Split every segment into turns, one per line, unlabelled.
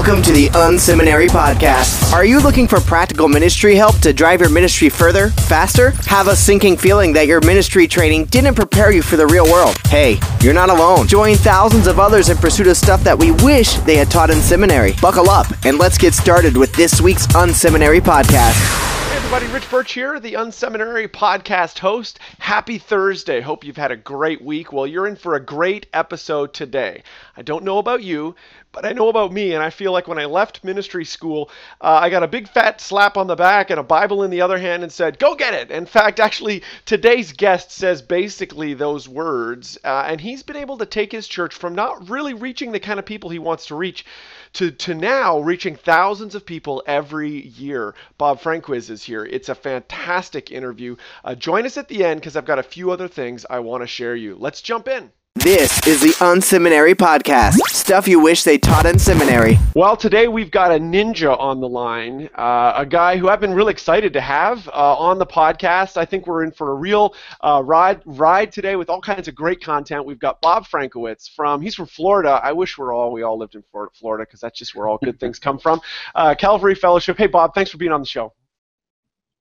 Welcome to the Unseminary Podcast. Are you looking for practical ministry help to drive your ministry further, faster? Have a sinking feeling that your ministry training didn't prepare you for the real world? Hey, you're not alone. Join thousands of others in pursuit of stuff that we wish they had taught in seminary. Buckle up and let's get started with this week's Unseminary Podcast
everybody. Rich Birch here, the Unseminary podcast host. Happy Thursday. Hope you've had a great week. Well, you're in for a great episode today. I don't know about you, but I know about me, and I feel like when I left ministry school, uh, I got a big fat slap on the back and a Bible in the other hand and said, Go get it. In fact, actually, today's guest says basically those words, uh, and he's been able to take his church from not really reaching the kind of people he wants to reach to, to now reaching thousands of people every year. Bob Franquiz is here. It's a fantastic interview. Uh, join us at the end because I've got a few other things I want to share you. Let's jump in.
This is the Unseminary Podcast. Stuff you wish they taught in seminary.
Well, today we've got a ninja on the line, uh, a guy who I've been really excited to have uh, on the podcast. I think we're in for a real uh, ride ride today with all kinds of great content. We've got Bob Franquiz from he's from Florida. I wish we're all we all lived in Florida because that's just where all good things come from. Uh, Calvary Fellowship. Hey, Bob, thanks for being on the show.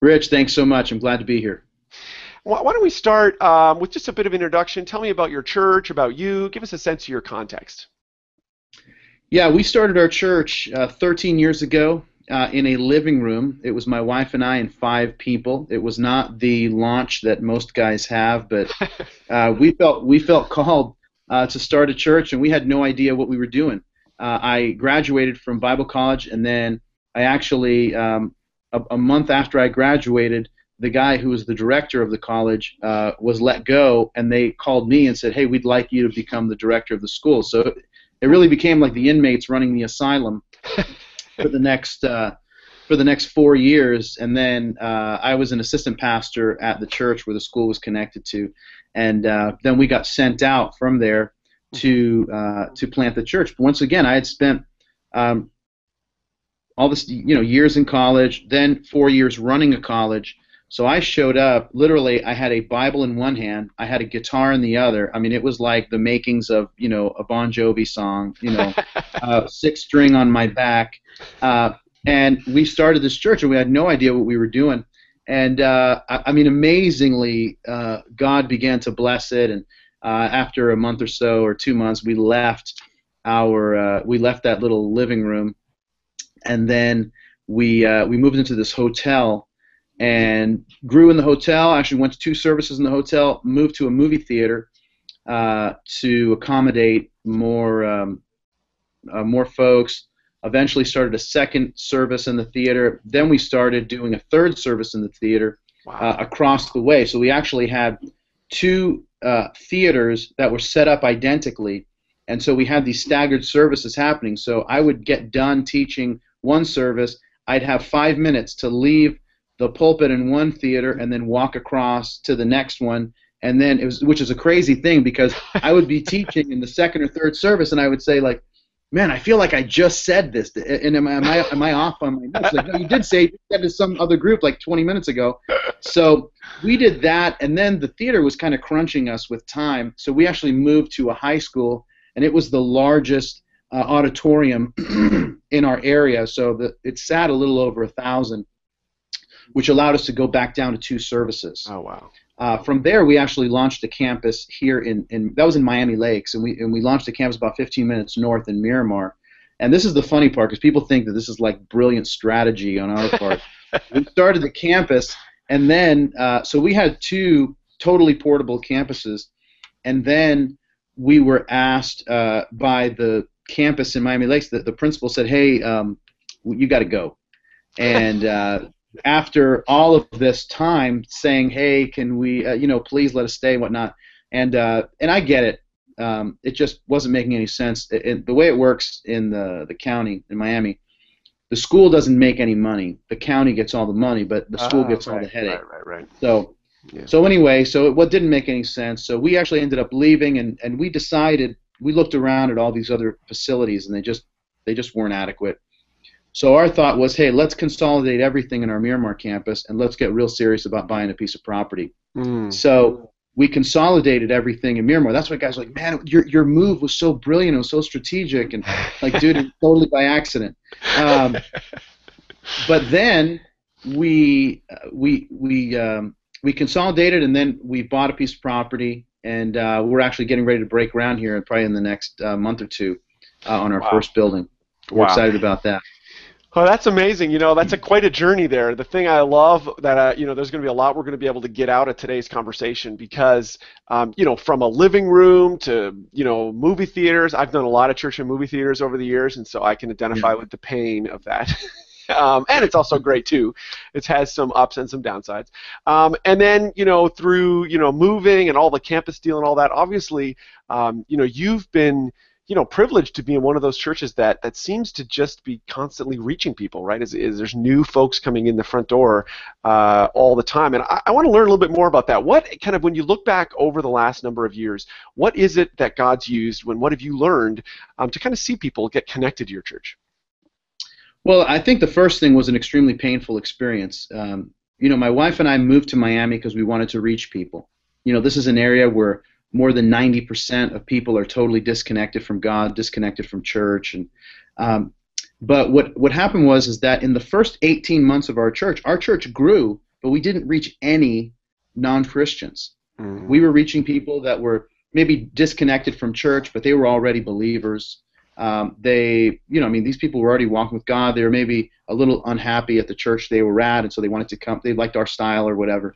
Rich, thanks so much. I'm glad to be here.
Why don't we start um, with just a bit of introduction? Tell me about your church, about you. Give us a sense of your context.
Yeah, we started our church uh, 13 years ago uh, in a living room. It was my wife and I and five people. It was not the launch that most guys have, but uh, we felt we felt called uh, to start a church, and we had no idea what we were doing. Uh, I graduated from Bible college, and then I actually um, a, a month after I graduated the guy who was the director of the college uh, was let go, and they called me and said, "Hey, we'd like you to become the director of the school." So it really became like the inmates running the asylum for the next uh, for the next four years, and then uh, I was an assistant pastor at the church where the school was connected to, and uh, then we got sent out from there to uh, to plant the church. But once again, I had spent um, all this you know years in college, then four years running a college so I showed up. Literally, I had a Bible in one hand, I had a guitar in the other. I mean, it was like the makings of you know a Bon Jovi song. You know, uh, six string on my back, uh, and we started this church, and we had no idea what we were doing. And uh, I, I, mean, amazingly, uh, God began to bless it. And uh, after a month or so, or two months, we left our uh, we left that little living room, and then we we moved into this hotel and grew in the hotel. Actually, went to two services in the hotel. Moved to a movie theater uh, to accommodate more um, uh, more folks. Eventually, started a second service in the theater. Then we started doing a third service in the theater wow. uh, across the way. So we actually had two uh, theaters that were set up identically, and so we had these staggered services happening. So I would get done teaching one service. I'd have five minutes to leave the pulpit in one theater and then walk across to the next one. And then it was which is a crazy thing because I would be teaching in the second or third service and I would say like man I feel like I just said this. And am I am I, am I off on my notes? Like no you did say you said to some other group like 20 minutes ago. So we did that and then the theater was kind of crunching us with time. So we actually moved to a high school and it was the largest uh, auditorium in our area. So the, it sat a little over a thousand which allowed us to go back down to two services.
Oh wow!
Uh, from there, we actually launched a campus here in, in that was in Miami Lakes, and we and we launched a campus about 15 minutes north in Miramar. And this is the funny part because people think that this is like brilliant strategy on our part. we started the campus, and then uh, so we had two totally portable campuses, and then we were asked uh, by the campus in Miami Lakes that the principal said, "Hey, um, you got to go," and uh, after all of this time saying, "Hey, can we, uh, you know, please let us stay, and whatnot," and uh, and I get it. Um, it just wasn't making any sense. It, it, the way it works in the the county in Miami, the school doesn't make any money. The county gets all the money, but the school
uh,
gets
right,
all the headache.
Right, right, right.
So. Yeah. So anyway, so what didn't make any sense. So we actually ended up leaving, and, and we decided we looked around at all these other facilities, and they just they just weren't adequate. So our thought was, hey, let's consolidate everything in our Miramar campus and let's get real serious about buying a piece of property. Mm. So we consolidated everything in Miramar. That's why guys are like, man, your your move was so brilliant, it was so strategic, and like, dude, it totally by accident. Um, but then we we we um, we consolidated, and then we bought a piece of property, and uh, we're actually getting ready to break ground here, probably in the next uh, month or two, uh, on our
Wow.
first building. We're
Wow.
excited about that.
Oh, that's amazing. You know, that's a quite a journey there. The thing I love that uh, you know, there's going to be a lot we're going to be able to get out of today's conversation because, um, you know, from a living room to you know movie theaters. I've done a lot of church and movie theaters over the years, and so I can identify with the pain of that. um, and it's also great too. It has some ups and some downsides. Um, and then you know through you know moving and all the campus deal and all that. Obviously, um, you know you've been you know privileged to be in one of those churches that that seems to just be constantly reaching people right is, is there's new folks coming in the front door uh, all the time and I, I want to learn a little bit more about that what kind of when you look back over the last number of years what is it that god's used when what have you learned um, to kind of see people get connected to your church
Well, I think the first thing was an extremely painful experience. Um, you know, my wife and I moved to Miami because we wanted to reach people. You know, this is an area where more than 90% of people are totally disconnected from God, disconnected from church, and um, but what what happened was is that in the first 18 months of our church, our church grew, but we didn't reach any non-Christians. We were reaching people that were maybe disconnected from church, but they were already believers. Um, they, you know, I mean, these people were already walking with God. They were maybe a little unhappy at the church they were at, and so they wanted to come. They liked our style or whatever.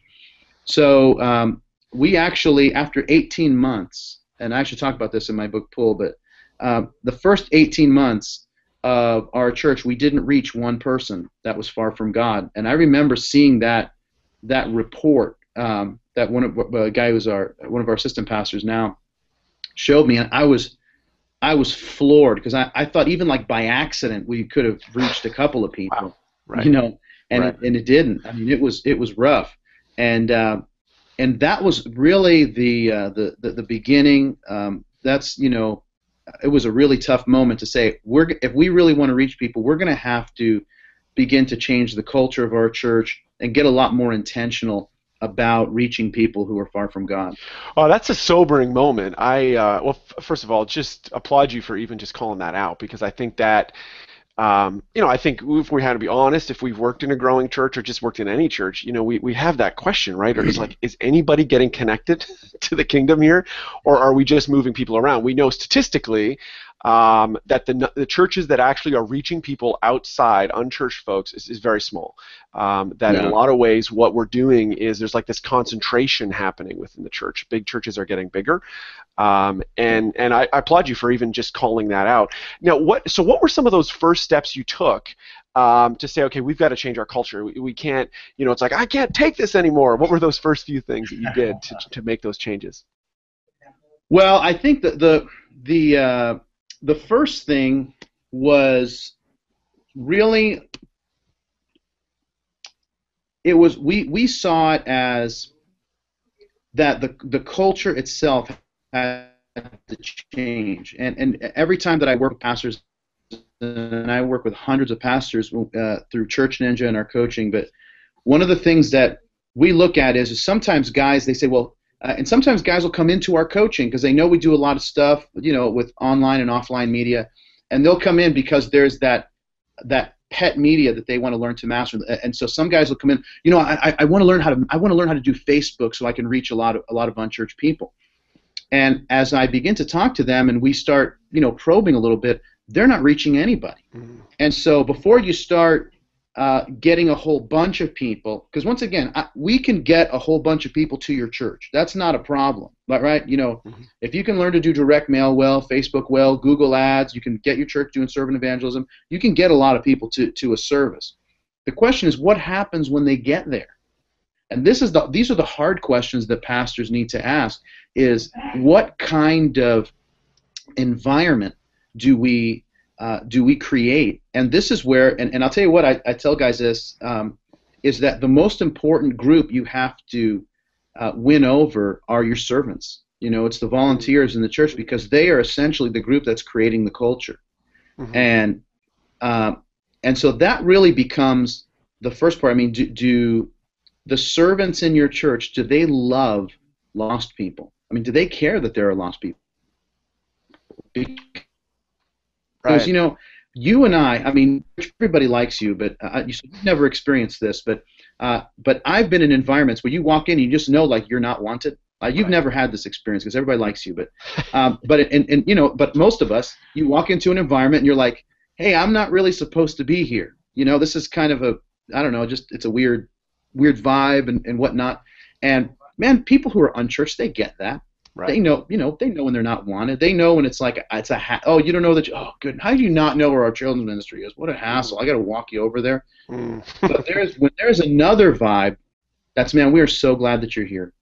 So um, we actually, after 18 months, and I should talk about this in my book Pull, but um, the first 18 months of our church, we didn't reach one person that was far from God. And I remember seeing that that report um, that one of a guy who's our one of our assistant pastors now showed me, and I was I was floored because I, I thought even like by accident we could have reached a couple of people,
Wow. Right.
you know, and
Right.
it, and it didn't. I mean, it was it was rough, and uh, and that was really the uh, the, the the beginning. Um, that's you know, it was a really tough moment to say we're if we really want to reach people, we're going to have to begin to change the culture of our church and get a lot more intentional about reaching people who are far from God.
Oh, that's a sobering moment. I uh, well, f- first of all, just applaud you for even just calling that out because I think that um, you know I think if we had to be honest, if we've worked in a growing church or just worked in any church, you know, we, we have that question, right? Or it's like, is anybody getting connected to the kingdom here, or are we just moving people around? We know statistically um, that the, the churches that actually are reaching people outside, unchurched folks, is, is very small. Um, that in a lot of ways, what we're doing is there's like this concentration happening within the church. Big churches are getting bigger, um, and and I, I applaud you for even just calling that out. Now, what so what were some of those first steps you took? Um, to say, okay, we've got to change our culture. We, we can't, you know, it's like I can't take this anymore. What were those first few things that you did to, to make those changes?
Well, I think that the the uh, the first thing was really it was we we saw it as that the the culture itself had to change, and and every time that I work with pastors, and I work with hundreds of pastors uh, through Church Ninja and our coaching, but one of the things that we look at is, is sometimes guys they say, well, uh, and sometimes guys will come into our coaching because they know we do a lot of stuff, you know, with online and offline media, and they'll come in because there's that that pet media that they want to learn to master. And so some guys will come in, you know, I, I- I want to learn how to I want to learn how to do Facebook so I can reach a lot of a lot of unchurched people. And as I begin to talk to them and we start, you know, probing a little bit, they're not reaching anybody. And so before you start uh, getting a whole bunch of people, because once again, I, we can get a whole bunch of people to your church. That's not a problem, but right? You know,
Mhm.
if you can learn to do direct mail well, Facebook well, Google Ads, you can get your church doing servant evangelism. You can get a lot of people to to a service. The question is, what happens when they get there? And this is the these are the hard questions that pastors need to ask: is what kind of environment do we uh, do we create? And this is where, and, and I'll tell you what, I, I tell guys this, um, is that the most important group you have to uh, win over are your servants. You know, it's the volunteers in the church because they are essentially the group that's creating the culture.
Mhm.
And um, and so that really becomes the first part. I mean, do, do the servants in your church do they love lost people? I mean, do they care that there are lost people? Because
Right.
you know, you and I, I mean, everybody likes you, but uh, you- you've never experienced this, but uh, but I've been in environments where you walk in and you just know like you're not wanted. Uh, you've
Right.
never had this experience because everybody likes you, but um, but and, and you know, but most of us, you walk into an environment and you're like, hey, I'm not really supposed to be here. You know, this is kind of a I don't know, just it's a weird weird vibe and, and whatnot. And man, people who are unchurched, they get that.
Right.
They know, you know, they know when they're not wanted. They know when it's like it's a ha- oh, you don't know that. You, oh, good. How do you not know where our children's ministry is? What a hassle! I got to walk you over there.
Mm.
But there's when there's another vibe. That's man. We are so glad that you're here.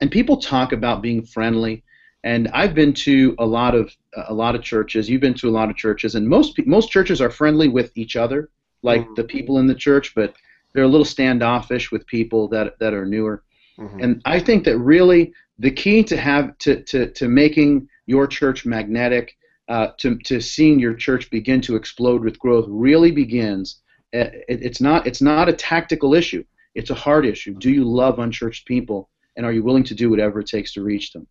And people talk about being friendly. And I've been to a lot of a lot of churches. You've been to a lot of churches, and most most churches are friendly with each other, like
Mhm.
the people in the church. But they're a little standoffish with people that that are newer.
Mhm.
And I think that really the key to have to, to, to making your church magnetic, uh, to, to seeing your church begin to explode with growth, really begins. uh, It, it's not it's not a tactical issue. It's a heart issue. Do you love unchurched people, and are you willing to do whatever it takes to reach them?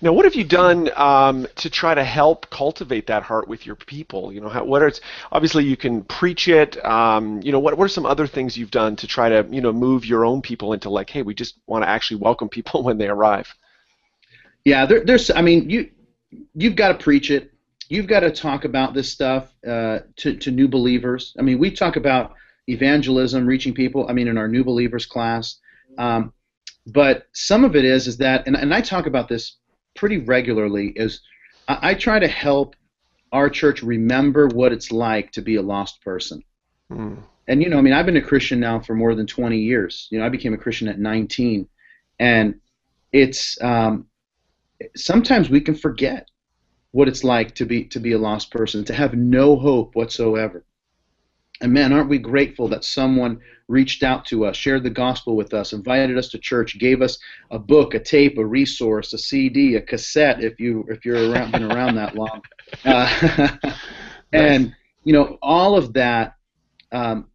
Now, what have you done um, to try to help cultivate that heart with your people? You know, how, what are it's obviously you can preach it. Um, you know, what what are some other things you've done to try to you know move your own people into like, hey, we just want to actually welcome people when they arrive.
Yeah, there, there's. I mean, you you've got to preach it. You've got to talk about this stuff uh, to to new believers. I mean, we talk about evangelism, reaching people. I mean, in our new believers class. Um, but some of it is is that, and, and I talk about this pretty regularly. Is I, I try to help our church remember what it's like to be a lost person.
Mm.
And you know, I mean, I've been a Christian now for more than 20 years. You know, I became a Christian at 19, and it's um, sometimes we can forget what it's like to be to be a lost person, to have no hope whatsoever. And man, aren't we grateful that someone reached out to us, shared the gospel with us, invited us to church, gave us a book, a tape, a resource, a CD, a cassette, if you if you're around been around that long, uh, and you know all of that um,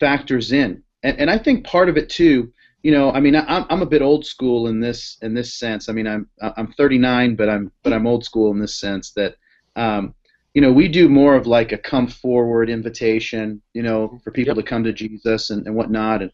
factors in, and, and I think part of it too. You know, I mean, I'm I'm a bit old school in this in this sense. I mean, I'm I'm 39, but I'm but I'm old school in this sense that, um, you know, we do more of like a come forward invitation, you know, for people
Yep.
to come to Jesus and, and whatnot. And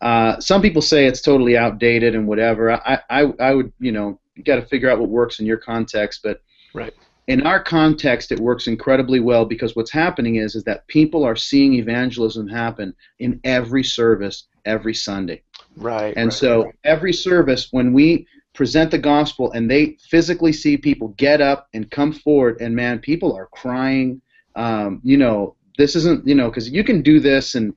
uh, some people say it's totally outdated and whatever. I I, I would you know you got to figure out what works in your context, but
Right.
in our context, it works incredibly well because what's happening is is that people are seeing evangelism happen in every service every Sunday.
Right.
And
right,
so
right.
every service, when we present the gospel and they physically see people get up and come forward, and man, people are crying. Um, you know, this isn't, you know, because you can do this and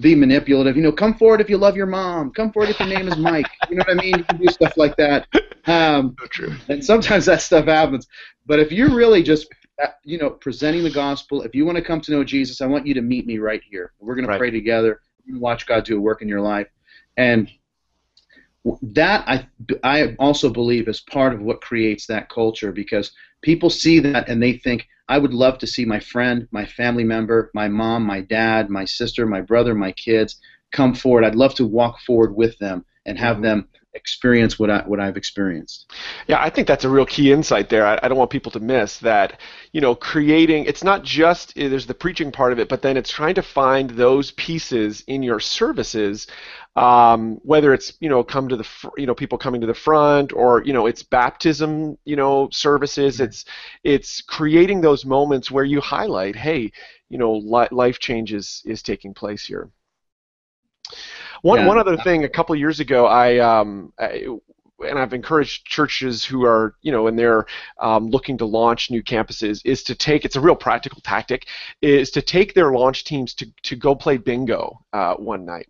be manipulative. You know, come forward if you love your mom. Come forward if your name is Mike. You know what I mean? You can do stuff like that. Um,
so true.
and sometimes that stuff happens. But if you're really just, uh, you know, presenting the gospel, if you want to come to know Jesus, I want you to meet me right here. We're going to pray together. Watch God do a work in your life, and that I I also believe is part of what creates that culture because people see that and they think I would love to see my friend, my family member, my mom, my dad, my sister, my brother, my kids come forward. I'd love to walk forward with them and have
Mhm.
them experience what I what I've experienced.
Yeah, I think that's a real key insight there. I, I don't want people to miss that, you know, creating, it's not just, eh, there's the preaching part of it, but then it's trying to find those pieces in your services, um, whether it's, you know, come to the, fr- you know, people coming to the front or, you know, it's baptism, you know, services. It's, it's creating those moments where you highlight, hey, you know, li- life changes is, is taking place here. One,
Yeah.
one other thing, a couple of years ago, I, um, I and I've encouraged churches who are, you know, and they're um, looking to launch new campuses, is to take. It's a real practical tactic, is to take their launch teams to to go play bingo uh, one night,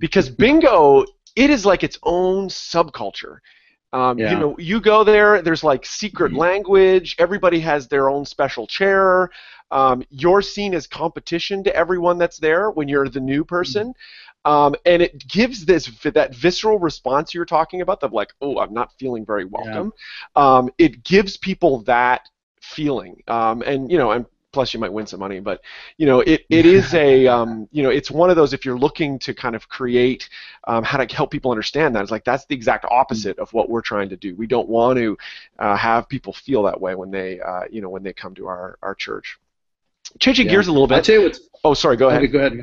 because bingo it is like its own subculture. Um,
Yeah.
You know, you go there. There's like secret language. Everybody has their own special chair. Um, you're seen as competition to everyone that's there when you're the new person. Um, and it gives this that visceral response you're talking about of like, oh, I'm not feeling very welcome. Um, it gives people that feeling, um, and you know, and plus you might win some money but you know it, it is a um, you know it's one of those if you're looking to kind of create um, how to help people understand that it's like that's the exact opposite of what we're trying to do we don't want to uh, have people feel that way when they uh, you know when they come to our, our church changing
Yeah.
gears a little bit
I'll tell you what's.
oh sorry go ahead
go ahead.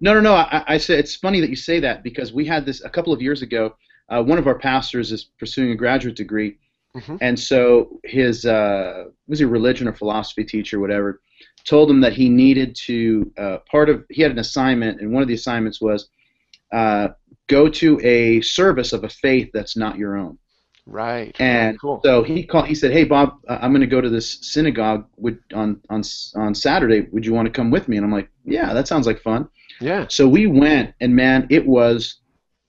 No, no, no. I, I said it's funny that you say that because we had this a couple of years ago. Uh, one of our pastors is pursuing a graduate degree,
Mhm.
and so his uh, was he a religion or philosophy teacher, whatever, told him that he needed to uh, part of he had an assignment, and one of the assignments was uh, go to a service of a faith that's not your own.
right
And
cool
so he called. He said, "Hey Bob, uh, I'm going to go to this synagogue would, on on on Saturday. Would you want to come with me?" And I'm like, "Yeah, that sounds like fun."
Yeah
So we went, and man, it was.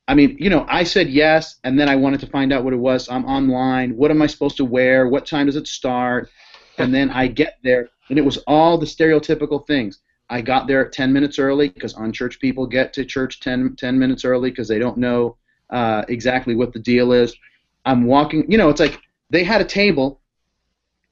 I mean, you know, I said yes, and then I wanted to find out what it was. I'm online. What am I supposed to wear? What time does it start? And then I get there, and it was all the stereotypical things. I got there at 10 minutes early because unchurched people get to church 10, 10 minutes early because they don't know uh, exactly what the deal is. I'm walking, you know, it's like they had a table.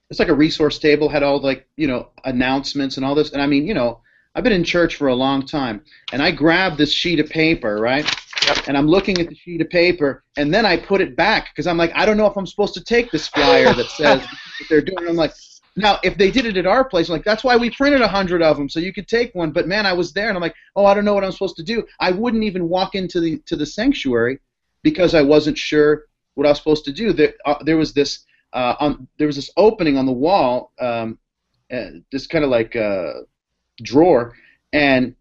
It's like a resource table, had all like, you know, announcements and all this. And I mean, you know, I've been in church for a long time, and I grabbed this sheet of paper, right? Yep. And I'm looking at the sheet of paper, and then I put it back because I'm like, I don't know if I'm supposed to take this flyer that says what they're doing. I'm like, now if they did it at our place, I'm like that's why we printed a hundred of them so you could take one. But man, I was there, and I'm like, oh, I don't know what I'm supposed to do. I wouldn't even walk into the to the sanctuary because I wasn't sure what I was supposed to do. There, uh, there was this uh, on there was this opening on the wall, um, uh, this kind of like uh, drawer, and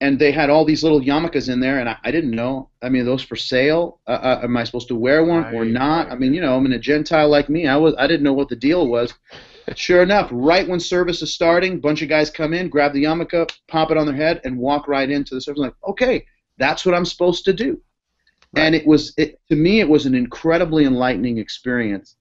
and they had all these little yarmulkes in there, and I, I didn't know. I mean, are those for sale? Uh, uh, am I supposed to wear one or not? I mean, you know, I'm in a Gentile like me. I was I didn't know what the deal was. Sure enough, right when service is starting, bunch of guys come in, grab the yarmulke, pop it on their head, and walk right into the service. I'm like, okay, that's what I'm supposed to do. And it was, it, to me, it was an incredibly enlightening experience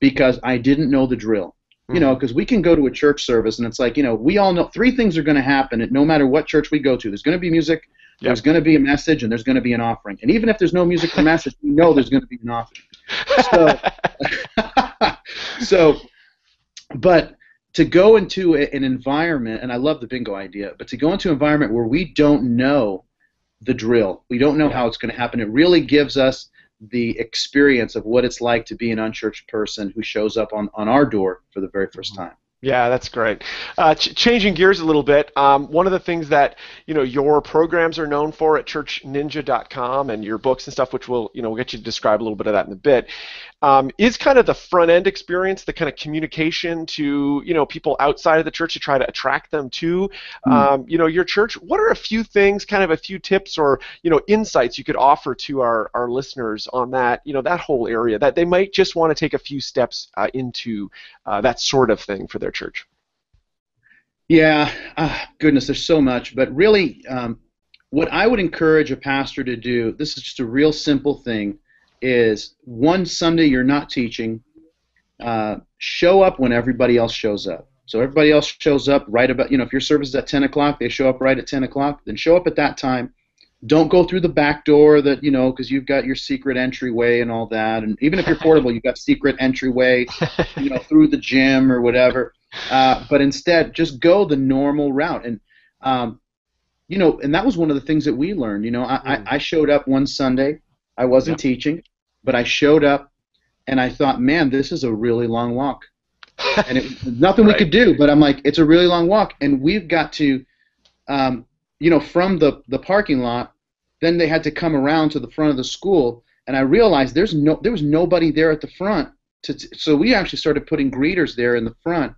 because I didn't know the drill. You know, mm. because we can go to a church service and it's like, you know, we all know three things are going to happen at no matter what church we go to. There's going to be music, there's going to be a message, and there's going to be an offering. And even if there's no music or message, we know there's going to be an offering. So, so, but to go into a, an environment, and I love the bingo idea, but to go into an environment where we don't know the drill, we don't know
Yeah.
how it's going to happen, it really gives us the experience of what it's like to be an unchurched person who shows up on, on our door for the very first mm-hmm. time.
Yeah, that's great. Uh, ch- changing gears a little bit, um, one of the things that you know your programs are known for at ChurchNinja.com and your books and stuff, which we'll you know we'll get you to describe a little bit of that in a bit, um, is kind of the front end experience, the kind of communication to you know people outside of the church to try to attract them to um, you know your church. What are a few things, kind of a few tips or you know insights you could offer to our our listeners on that you know that whole area that they might just want to take a few steps uh, into uh, that sort of thing for their church.
Yeah, ah, goodness, there's so much. But really, um, what I would encourage a pastor to do, this is just a real simple thing, is one Sunday you're not teaching, uh, show up when everybody else shows up. So everybody else shows up right about, you know, if your service is at 10 o'clock, they show up right at 10 o'clock, then show up at that time. Don't go through the back door that, you know, because you've got your secret entryway and all that. And even if you're portable, you've got secret entryway, you know, through the gym or whatever. Uh, but instead, just go the normal route. And, um, you know, and that was one of the things that we learned. You know, I,
Mm.
I, I showed up one Sunday. I wasn't teaching, but I showed up and I thought, man, this is a really long walk. And it nothing we could do, but I'm like, it's a really long walk. And we've got to, um, you know, from the, the parking lot, then they had to come around to the front of the school. And I realized there's no, there was nobody there at the front. To, so we actually started putting greeters there in the front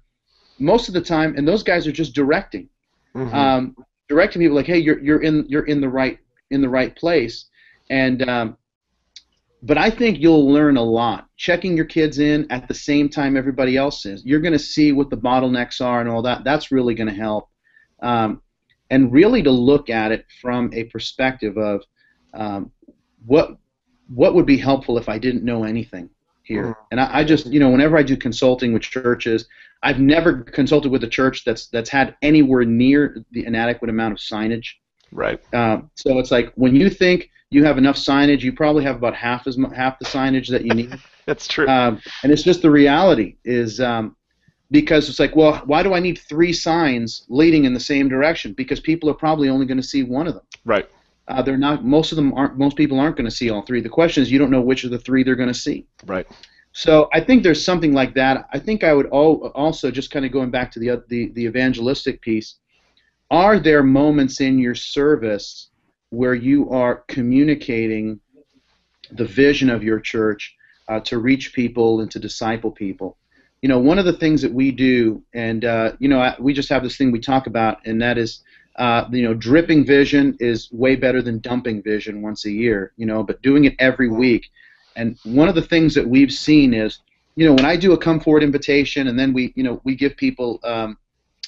most of the time, and those guys are just directing,
Mhm.
um, directing people like, hey, you're you're in you're in the right in the right place, and um, but I think you'll learn a lot checking your kids in at the same time everybody else is. You're going to see what the bottlenecks are and all that. That's really going to help, um, and really to look at it from a perspective of um, what what would be helpful if I didn't know anything here.
Mhm.
And I, I just, you know, whenever I do consulting with churches, I've never consulted with a church that's that's had anywhere near the inadequate amount of signage.
Right.
Um, so it's like when you think you have enough signage, you probably have about half as half the signage that you need.
That's true.
um, and it's just the reality is um, because it's like, well, why do I need three signs leading in the same direction? Because people are probably only going to see one of them.
Right.
Uh, they're not. Most of them aren't. Most people aren't going to see all three. The question is, you don't know which of the three they're going to see.
Right.
So I think there's something like that. I think I would al- also just kind of going back to the, the the evangelistic piece. Are there moments in your service where you are communicating the vision of your church uh, to reach people and to disciple people? You know, one of the things that we do, and uh, you know, I, we just have this thing we talk about, and that is uh, you know, dripping vision is way better than dumping vision once a year, you know, but doing it every week. And one of the things that we've seen is, you know, when I do a come forward invitation and then we, you know, we give people um,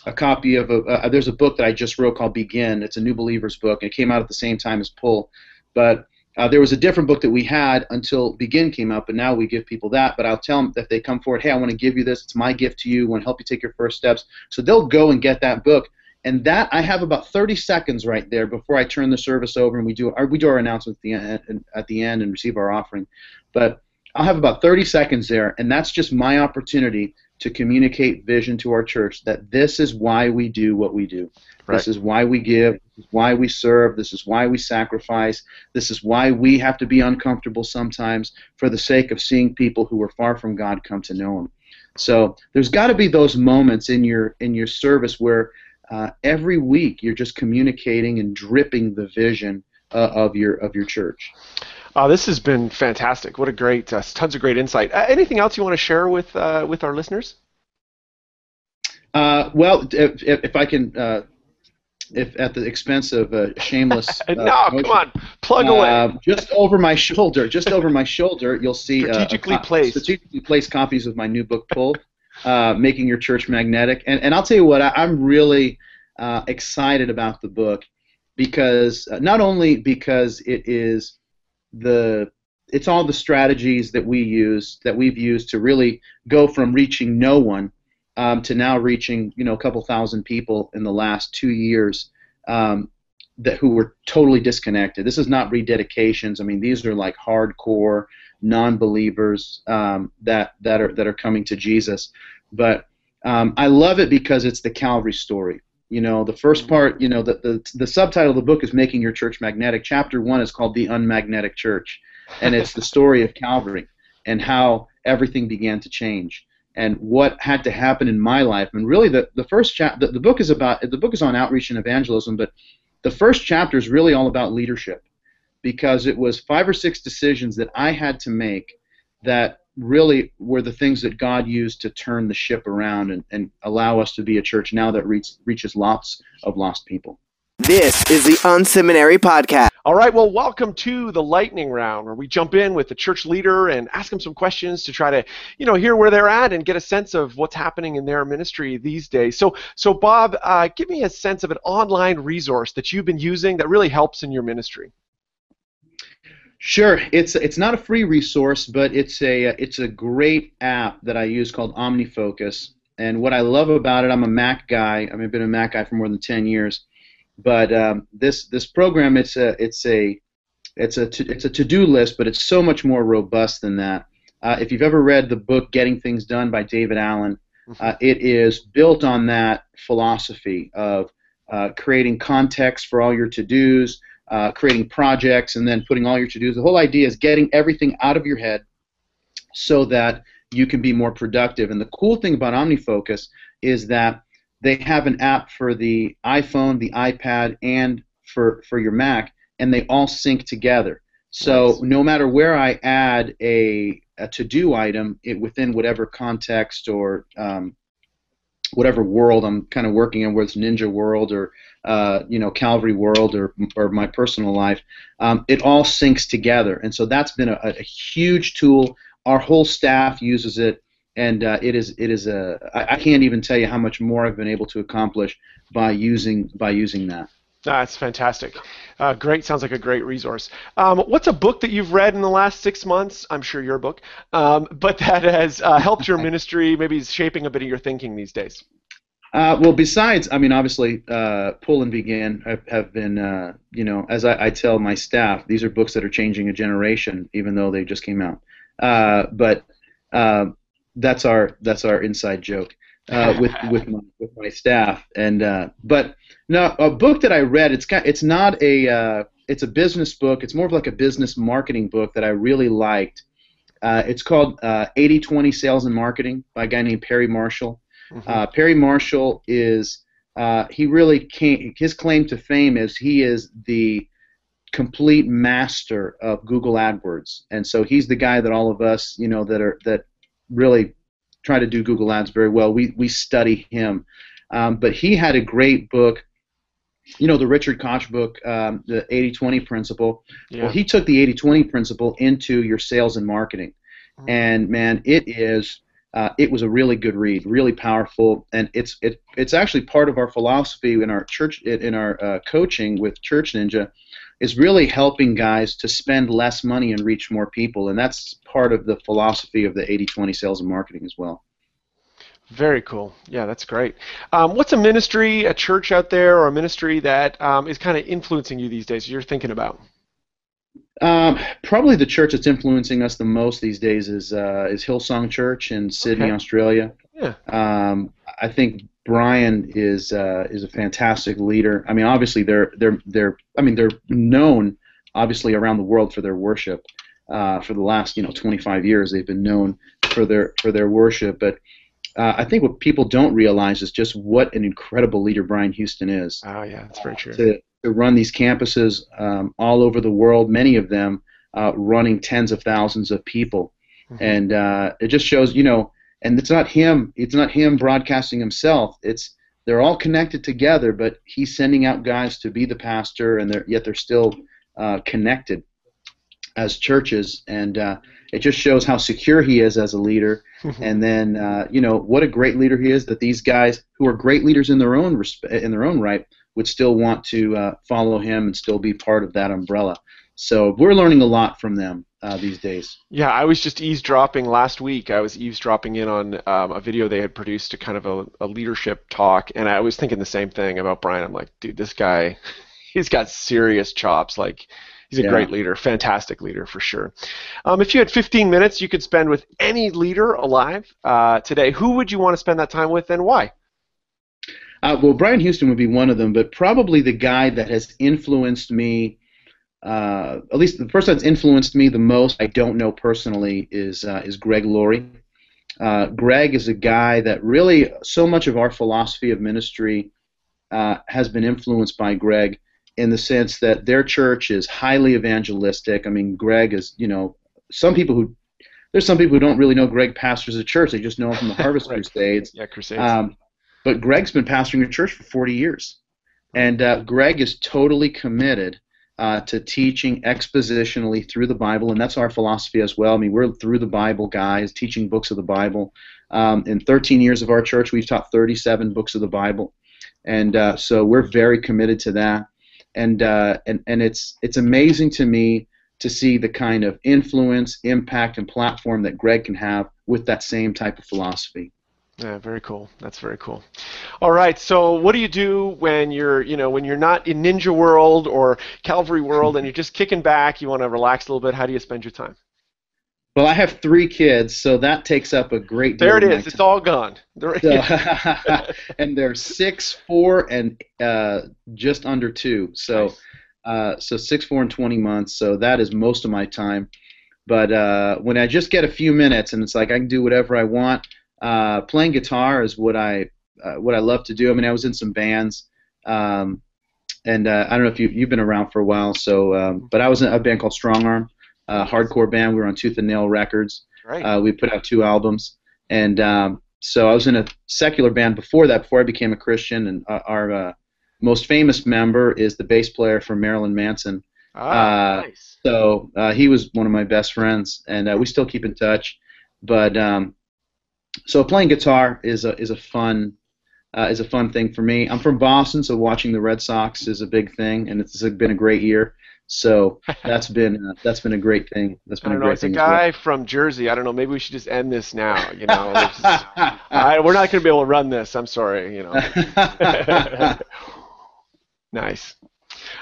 a copy of a, uh, there's a book that I just wrote called Begin. It's a New Believers book. And it came out at the same time as Pull. But uh, there was a different book that we had until Begin came out, but now we give people that. But I'll tell them if they come forward, hey, I want to give you this. It's my gift to you. I want to help you take your first steps. So they'll go and get that book and that I have about 30 seconds right there before I turn the service over and we do our, we do our announcement at the end, at the end and receive our offering. But I'll have about 30 seconds there, and that's just my opportunity to communicate vision to our church that this is why we do what we do. Right. This is why we give. This is why we serve. This is why we sacrifice. This is why we have to be uncomfortable sometimes for the sake of seeing people who are far from God come to know Him. So there's got to be those moments in your in your service where uh, every week you're just communicating and dripping the vision uh, of your of your church.
Uh, this has been fantastic. What a great, uh, tons of great insight. Uh, anything else you want to share with uh, with our listeners?
well, if, if, I can, if at the expense of shameless.
no, come on, plug away.
just over my shoulder, just over my shoulder, you'll see
strategically placed,
strategically placed copies of my new book, Pull uh, making your church magnetic. And, and I'll tell you what, I, am really uh, excited about the book because uh, not only because it is the it's all the strategies that we use that we've used to really go from reaching no one um, to now reaching you know a couple thousand people in the last two years um, that who were totally disconnected. This is not rededications. I mean, these are like hardcore non-believers um, that that are that are coming to Jesus. But um, I love it because it's the Calvary story. You know, the first mm-hmm. part, you know, the, the the subtitle of the book is "Making Your Church Magnetic." Chapter one is called "The Unmagnetic Church," and it's the story of Calvary and how everything began to change and what had to happen in my life. And really, the the first chapter, the, the book is about the book is on outreach and evangelism, but the first chapter is really all about leadership because it was five or six decisions that I had to make that really were the things that God used to turn the ship around and, and allow us to be a church now that reach, reaches lots of lost people.
This is the Unseminary Podcast.
All right, well, welcome to the lightning round where we jump in with the church leader and ask them some questions to try to, you know, hear where they're at and get a sense of what's happening in their ministry these days. So, so Bob, uh, give me a sense of an online resource that you've been using that really helps in your ministry.
Sure, it's it's not a free resource, but it's a it's a great app that I use called OmniFocus. And what I love about it, I'm a Mac guy. I mean, I've been a Mac guy for more than 10 years. But um, this this program, it's a it's a it's a to, it's a to-do list, but it's so much more robust than that. Uh, if you've ever read the book Getting Things Done by David Allen, mm-hmm. uh, it is built on that philosophy of uh, creating context for all your to-dos, uh, creating projects, and then putting all your to-dos. The whole idea is getting everything out of your head so that you can be more productive. And the cool thing about OmniFocus is that they have an app for the iPhone, the iPad, and for, for your Mac, and they all sync together. So nice. no matter where I add a, a to-do item it, within whatever context or um, whatever world I'm kind of working in, whether it's Ninja World or uh, you know Calvary World or or my personal life, um, it all syncs together, and so that's been a, a huge tool. Our whole staff uses it, and uh, it is it is a I, I can't even tell you how much more I've been able to accomplish by using by using that.
That's fantastic. Uh, great. Sounds like a great resource. Um, what's a book that you've read in the last six months? I'm sure your book, um, but that has uh, helped your ministry, maybe is shaping a bit of your thinking these days.
Uh, well, besides, I mean, obviously, uh, Pull and Begin have, have been, uh, you know, as I, I, tell my staff, these are books that are changing a generation, even though they just came out. Uh, but uh, that's our that's our inside joke. Uh, with with my with my staff. And uh, but no, a book that I read. It's got it's not a uh, it's a business book. It's more of like a business marketing book that I really liked. Uh, it's called uh, 80-20 Sales and Marketing by a guy named Perry Marshall.
Mhm.
Uh, Perry Marshall is uh, he really came. His claim to fame is he is the complete master of Google AdWords, and so he's the guy that all of us, you know, that are that really try to do Google Ads very well. We we study him, um, but he had a great book. You know the Richard Koch book, um, the 80-20 principle.
yeah.
Well, he took the 80-20 principle into your sales and marketing,
Mhm.
and man, it is uh, it was a really good read, really powerful, and it's it it's actually part of our philosophy in our church in our uh, coaching with Church Ninja, is really helping guys to spend less money and reach more people, and that's part of the philosophy of the 80-20 sales and marketing as well.
Very cool. Yeah, that's great. Um, what's a ministry, a church out there, or a ministry that um, is kind of influencing you these days? You're thinking about.
Um, probably the church that's influencing us the most these days is uh, is Hillsong Church in Sydney,
Okay.
Australia.
Yeah.
Um, I think Brian is uh, is a fantastic leader. I mean, obviously they're they're they're I mean they're known obviously around the world for their worship. Uh, for the last you know 25 years, they've been known for their for their worship. But uh, I think what people don't realize is just what an incredible leader Brian Houston is
Oh yeah, that's very true.
to, to run these campuses um, all over the world, many of them uh, running tens of thousands of people.
Mhm.
And uh, it just shows, you know, and it's not him, it's not him broadcasting himself. It's they're all connected together, but he's sending out guys to be the pastor, and they're, yet they're still uh, connected as churches. And uh, it just shows how secure he is as a leader and then uh, you know what a great leader he is that these guys who are great leaders in their own resp- in their own right would still want to uh, follow him and still be part of that umbrella so we're learning a lot from them uh, these days
Yeah, I was just eavesdropping last week. I was eavesdropping in on um, a video they had produced to kind of a, a leadership talk, and I was thinking the same thing about Brian. I'm like, dude, this guy, he's got serious chops. Like, he's a
Yeah.
great leader, fantastic leader for sure. Um, if you had 15 minutes you could spend with any leader alive uh, today, who would you want to spend that time with, and why?
uh, well brian houston would be one of them but probably the guy that has influenced me uh, at least the person that's influenced me the most i don't know personally is uh, is greg laurie uh, greg is a guy that really so much of our philosophy of ministry uh, has been influenced by greg in the sense that their church is highly evangelistic i mean greg is you know some people who there's some people who don't really know greg pastors a church they just know him from the harvest
Right.
crusades
Yeah, Crusades.
um, but Greg's been pastoring a church for 40 years. And uh, Greg is totally committed uh, to teaching expositionally through the Bible, and that's our philosophy as well. I mean, we're through the Bible guys, teaching books of the Bible. Um, in 13 years of our church, we've taught 37 books of the Bible, and uh, so we're very committed to that. And uh, and and it's it's amazing to me to see the kind of influence, impact, and platform that Greg can have with that same type of philosophy.
Yeah, very cool. That's very cool. All right. So, what do you do when you're, you know, when you're not in Ninja World or Calvary World and you're just kicking back? You want to relax a little bit. How do you spend your time?
Well, I have three kids, so that takes up a great deal.
There it is. It's It's all gone. There-
So, and they're six, four, and uh, just under two. So,
Nice.
uh, so six, four, and twenty months. So that is most of my time. But uh, when I just get a few minutes, and it's like I can do whatever I want. Uh, playing guitar is what I uh, what I love to do. I mean, I was in some bands, um, and uh, I don't know if you you've been around for a while. So, um, but I was in a band called Strong Arm, a hardcore band. We were on Tooth and Nail Records.
Right.
Uh, we put out two albums, and um, so I was in a secular band before that, before I became a Christian. And uh, our uh, most famous member is the bass player for Marilyn Manson.
ah,
uh,
nice.
So uh, he was one of my best friends, and uh, we still keep in touch. But um, so playing guitar is a is a fun uh, is a fun thing for me. I'm from Boston, so watching the Red Sox is a big thing, and it's been a great year. So that's been uh, that's been a great thing. That's
I
been a
don't know.
great
It's a
thing. well.
guy from Jersey. I don't know. Maybe we should just end this now. You know, is- I, we're not going to be able to run this. I'm sorry. You know. nice.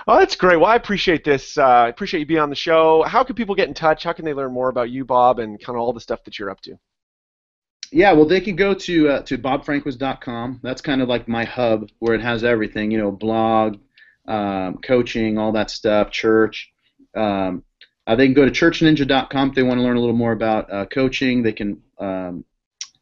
Oh, that's great. Well, I appreciate this. Uh, I appreciate you being on the show. How can people get in touch? How can they learn more about you, Bob, and kind of all the stuff that you're up to?
Yeah, well, they can go to uh, to bobfranquiz.com. That's kind of like my hub where it has everything. You know, blog, um, coaching, all that stuff, church. Um, uh, they can go to churchninja.com if they want to learn a little more about uh, coaching. They can, um,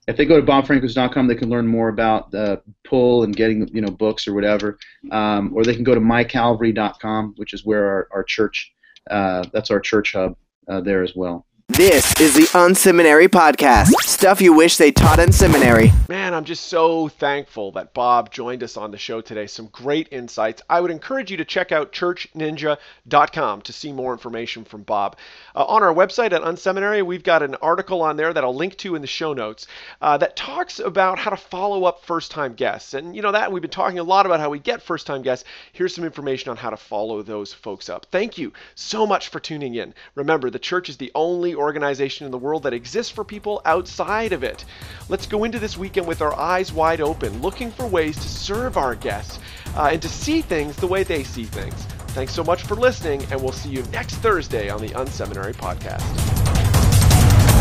if they go to bobfranquiz.com, they can learn more about uh, pull and getting you know books or whatever. Um, or they can go to mycalvary.com, which is where our, our church, uh, that's our church hub uh, there as well.
This is the Unseminary Podcast. Stuff you wish they taught in seminary.
Man, I'm just so thankful that Bob joined us on the show today. Some great insights. I would encourage you to check out churchninja.com to see more information from Bob. Uh, on our website at Unseminary, we've got an article on there that I'll link to in the show notes uh, that talks about how to follow up first time guests. And you know that we've been talking a lot about how we get first time guests. Here's some information on how to follow those folks up. Thank you so much for tuning in. Remember, the church is the only organization in the world that exists for people outside of it. Let's go into this weekend with our eyes wide open, looking for ways to serve our guests uh, and to see things the way they see things. Thanks so much for listening, and we'll see you next Thursday on the Unseminary Podcast.